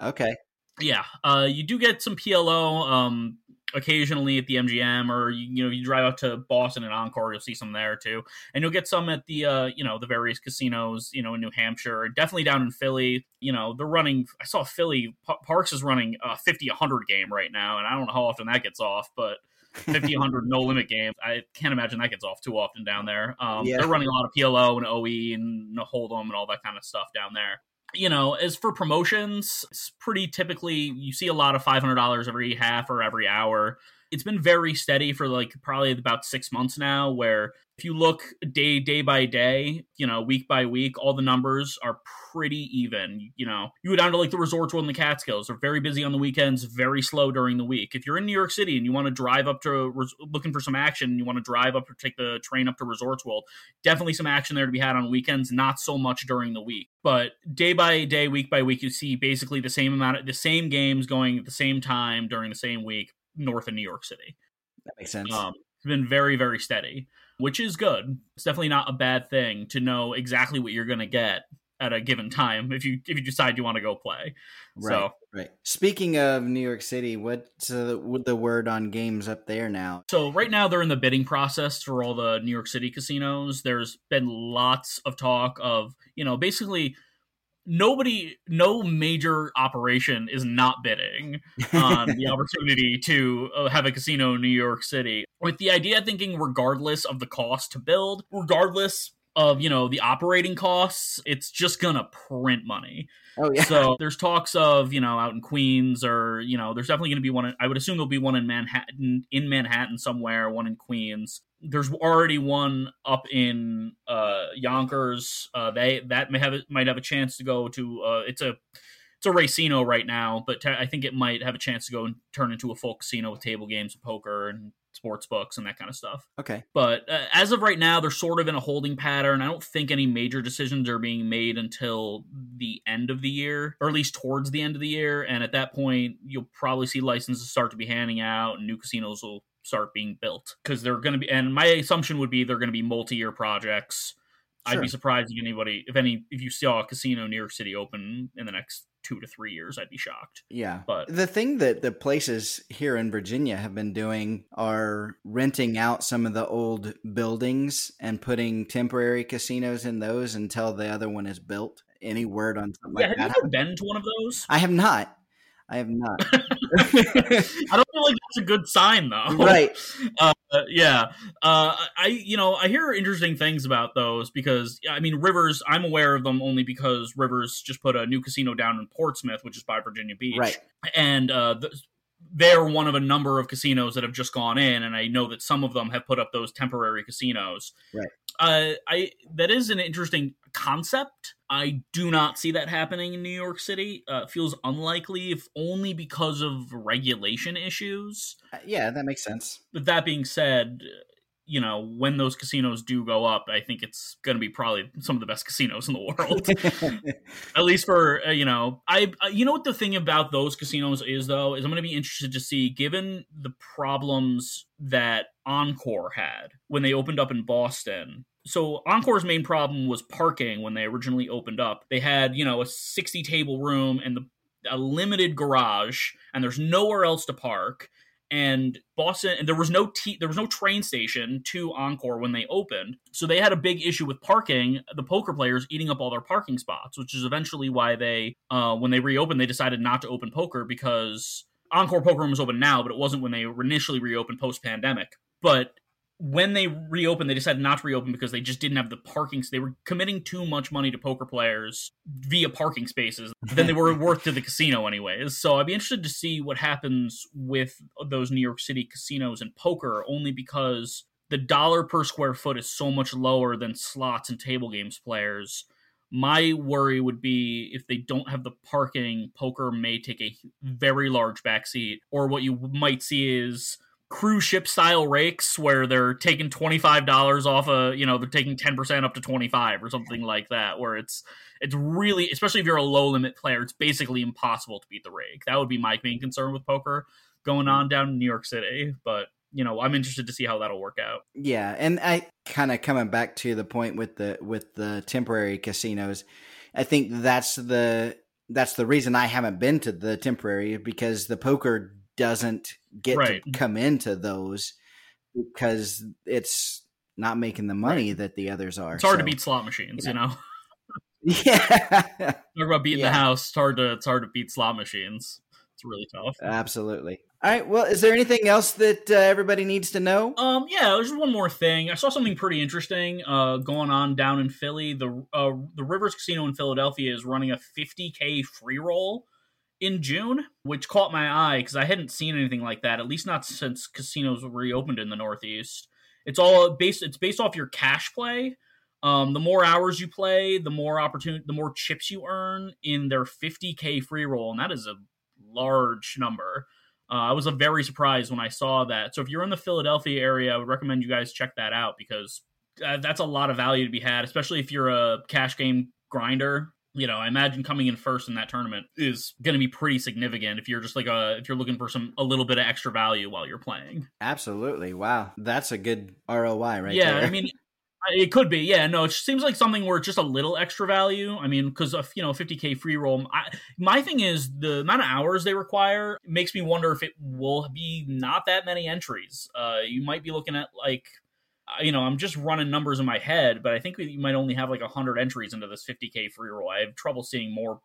Okay. Yeah, uh, you do get some PLO um, occasionally at the MGM, or you, you know you drive out to Boston and Encore, you'll see some there too, and you'll get some at the uh, you know the various casinos, you know in New Hampshire, definitely down in Philly. You know they're running. I saw Philly P- Parx is running a 50-100 game right now, and I don't know how often that gets off, but 50 100 no limit game. I can't imagine that gets off too often down there. Um, Yeah. They're running a lot of PLO and OE and Hold'em and all that kind of stuff down there. You know, as for promotions, it's pretty typically you see a lot of $500 every half or every hour. It's been very steady for like probably about six months now, where if you look day day by day, you know, week by week, all the numbers are pretty even. You know, you go down to like the Resorts World and the Catskills. They're very busy on the weekends, very slow during the week. If you're in New York City and you want to drive up to res- looking for some action, you want to drive up or take the train up to Resorts World, definitely some action there to be had on weekends. Not so much during the week, but day by day, week by week, you see basically the same amount of the same games going at the same time during the same week north of New York City. That makes sense. Um, it's been very, very steady, which is good. It's definitely not a bad thing to know exactly what you're going to get at a given time if you if you decide you want to go play. Right. So Right. Speaking of New York City, what's uh, what the word on games up there now? So right now they're in the bidding process for all the New York City casinos. There's been lots of talk of, you know, basically nobody no major operation is not bidding on the opportunity to uh, have a casino in New York City. With the idea thinking regardless of the cost to build, regardless of, you know, the operating costs, it's just going to print money. Oh yeah. So there's talks of you know out in Queens or you know there's definitely going to be one. In, I would assume there'll be one in Manhattan, in Manhattan somewhere, one in Queens. There's already one up in uh, Yonkers. Uh, they that may have might have a chance to go to. Uh, it's a it's a racino right now, but t- I think it might have a chance to go and turn into a full casino with table games, and poker, and sports books and that kind of stuff. Okay. But uh, as of right now, they're sort of in a holding pattern. I don't think any major decisions are being made until the end of the year, or at least towards the end of the year. And at that point, you'll probably see licenses start to be handing out, and new casinos will start being built because they're going to be. And my assumption would be they're going to be multi-year projects. I'd be surprised if anybody, if any, if you saw a casino York City open in the next two to three years, I'd be shocked. Yeah. But- the thing that the places here in Virginia have been doing are renting out some of the old buildings and putting temporary casinos in those until the other one is built. Any word on something yeah, like have that? you ever been to one of those? I have not. I have not. I don't feel like that's a good sign, though. right. uh, yeah uh, i you know i hear interesting things about those because i mean rivers i'm aware of them only because rivers just put a new casino down in portsmouth which is by virginia beach Right. and uh, th- they're one of a number of casinos that have just gone in and i know that some of them have put up those temporary casinos Right. uh, i that is an interesting concept i do not see that happening in new york city uh, feels unlikely if only because of regulation issues Uh, Yeah, that makes sense. but that being said, you know, when those casinos do go up, I think it's going to be probably some of the best casinos in the world. At least for uh, you know, I uh, you know what the thing about those casinos is though is I'm going to be interested to see given the problems that Encore had when they opened up in Boston. So Encore's main problem was parking when they originally opened up. They had, you know, a 60 table room and the a limited garage and there's nowhere else to park and Boston and there was no t- there was no train station to Encore when they opened. So they had a big issue with parking, the poker players eating up all their parking spots, which is eventually why they uh when they reopened they decided not to open poker because Encore Poker Room was open now, but it wasn't when they initially reopened post pandemic. But when they reopened, they decided not to reopen because they just didn't have the parking. So They were committing too much money to poker players via parking spaces than they were worth to the casino, anyways. So I'd be interested to see what happens with those New York City casinos and poker, only because the dollar per square foot is so much lower than slots and table games players. My worry would be if they don't have the parking, poker may take a very large backseat. Or what you might see is cruise ship style rakes where they're taking $25 off a you know they're taking 10% up to 25 or something like that where it's it's really especially if you're a low limit player it's basically impossible to beat the rake. That would be my main concern with poker going mm-hmm. on down in new york city but you know i'm interested to see how that'll work out. Yeah, and I kind of coming back to the point with the with the temporary casinos. I think that's the that's the reason I haven't been to the temporary because the poker doesn't get Right. to come into those because it's not making the money that the others are. it's hard to beat slot machines yeah. you know Yeah, talk about beating Yeah. the house it's hard to it's hard to beat slot machines it's really tough absolutely. All right. Well, is there anything else that uh, everybody needs to know? Um, yeah, there's one more thing. I saw something pretty interesting uh, going on down in Philly. The uh, the Rivers Casino in Philadelphia is running a 50k free roll in June, which caught my eye because I hadn't seen anything like that. At least not since casinos reopened in the Northeast. It's all based. It's based off your cash play. Um, the more hours you play, the more opportunity, the more chips you earn in their 50k free roll, and that is a large number. Uh, I was uh, very surprised when I saw that. So if you're in the Philadelphia area, I would recommend you guys check that out because uh, that's a lot of value to be had, especially if you're a cash game grinder. You know, I imagine coming in first in that tournament is going to be pretty significant if you're just like a if you're looking for some a little bit of extra value while you're playing. Absolutely. Wow, that's a good ROI right yeah, there. I mean, It could be, yeah. No, it seems like something where it's just a little extra value. I mean, because of you know, 50k free roll. I, my thing is the amount of hours they require makes me wonder if it will be not that many entries. Uh, you might be looking at like, uh, you know, I'm just running numbers in my head, but I think you might only have like 100 entries into this 50k free roll. I have trouble seeing more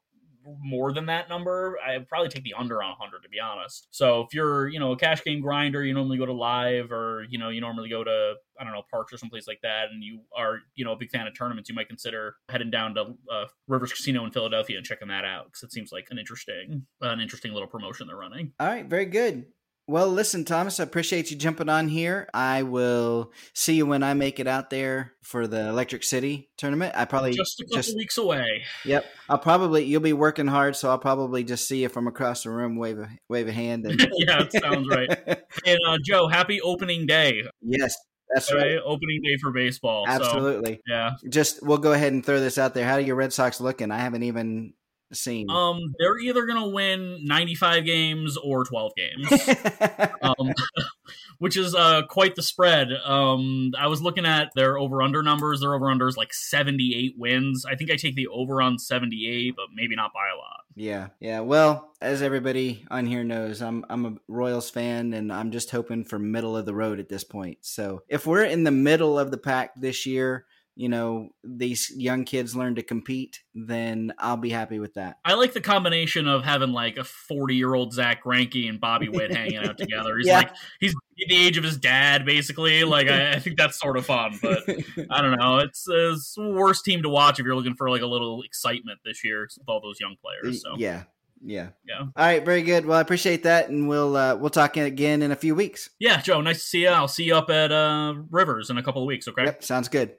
more than that number, I'd probably take the under on 100 to be honest. So if you're, you know, a cash game grinder, you normally go to live or, you know, you normally go to, I don't know, parx or someplace like that, and you are, you know, a big fan of tournaments, you might consider heading down to uh, Rivers Casino in Philadelphia and checking that out because it seems like an interesting, an interesting little promotion they're running. All right, very good. Well, listen, Thomas, I appreciate you jumping on here. I will see you when I make it out there for the Electric City tournament. I probably just a couple just, weeks away. Yep, I'll probably you'll be working hard, so I'll probably just see you from across the room, wave a wave a hand. And... yeah, it sounds right. and uh, Joe, happy opening day. Yes, that's right. right. Opening day for baseball. Absolutely. So, yeah. Just we'll go ahead and throw this out there. How are your Red Sox looking? I haven't even scene? Um, they're either to win 95 games or 12 games, um, which is uh, quite the spread. Um, I was looking at their over under numbers. Their over unders like 78 wins. I think I take the over on 78, but maybe not by a lot. Yeah, yeah. Well, as everybody on here knows, I'm I'm a Royals fan, and I'm just hoping for middle of the road at this point. So if we're in the middle of the pack this year, you know these young kids learn to compete, then I'll be happy with that. I like the combination of having like a forty year old Zack Greinke and Bobby Witt hanging out together. He's yeah. like he's the age of his dad, basically. Like I, I, think that's sort of fun, but I don't know. It's, it's the worst team to watch if you're looking for like a little excitement this year with all those young players. So yeah, yeah. Yeah. All right, very good. Well, I appreciate that, and we'll uh, we'll talk again in a few weeks. Yeah, Joe. Nice to see you. I'll see you up at uh, Rivers in a couple of weeks. Okay. Yep. Sounds good.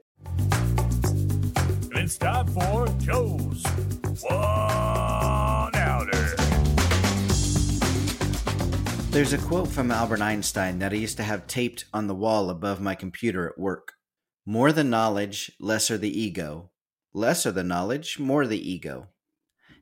It's time for Joe's One Outer. There's a quote from Albert Einstein that I used to have taped on the wall above my computer at work. More the knowledge, lesser the ego. Lesser the knowledge, more the ego.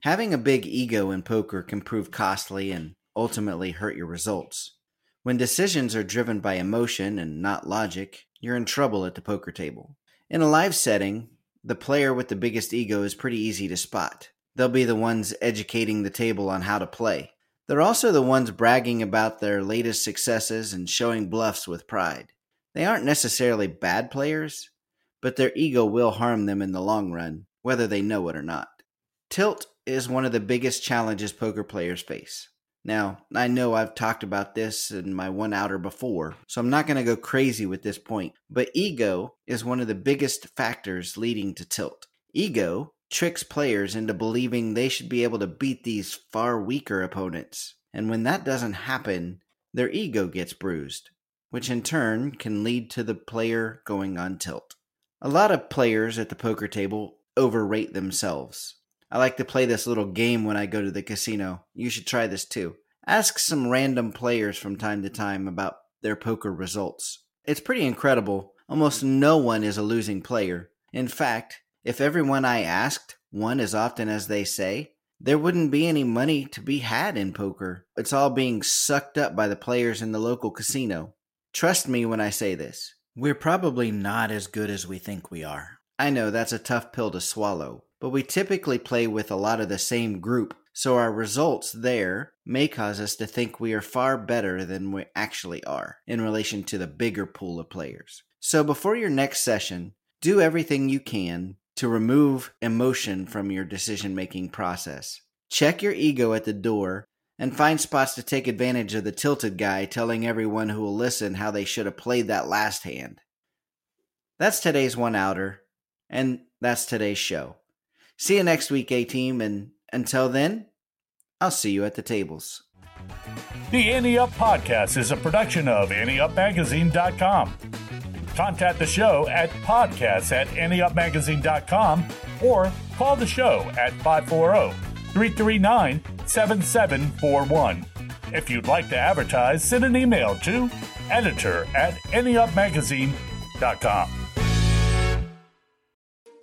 Having a big ego in poker can prove costly and ultimately hurt your results. When decisions are driven by emotion and not logic, you're in trouble at the poker table. In a live setting, the player with the biggest ego is pretty easy to spot. They'll be the ones educating the table on how to play. They're also the ones bragging about their latest successes and showing bluffs with pride. They aren't necessarily bad players, but their ego will harm them in the long run, whether they know it or not. Tilt is one of the biggest challenges poker players face. Now, I know I've talked about this in my one outer before, so I'm not going to go crazy with this point, but ego is one of the biggest factors leading to tilt. Ego tricks players into believing they should be able to beat these far weaker opponents, and when that doesn't happen, their ego gets bruised, which in turn can lead to the player going on tilt. A lot of players at the poker table overrate themselves. I like to play this little game when I go to the casino. You should try this too. Ask some random players from time to time about their poker results. It's pretty incredible. Almost no one is a losing player. In fact, if everyone I asked won as often as they say, there wouldn't be any money to be had in poker. It's all being sucked up by the players in the local casino. Trust me when I say this. We're probably not as good as we think we are. I know that's a tough pill to swallow, but we typically play with a lot of the same group, so our results there may cause us to think we are far better than we actually are in relation to the bigger pool of players. So before your next session, do everything you can to remove emotion from your decision making process. Check your ego at the door and find spots to take advantage of the tilted guy telling everyone who will listen how they should have played that last hand. That's today's one outer, and that's today's show. See you next week, A Team, and until then, I'll see you at the tables. The Ante Up Podcast is a production of AnteUpMagazine.com. Contact the show at podcasts at AnteUpMagazine.com or call the show at 540 339 7741. If you'd like to advertise, send an email to editor at AnteUpMagazine.com.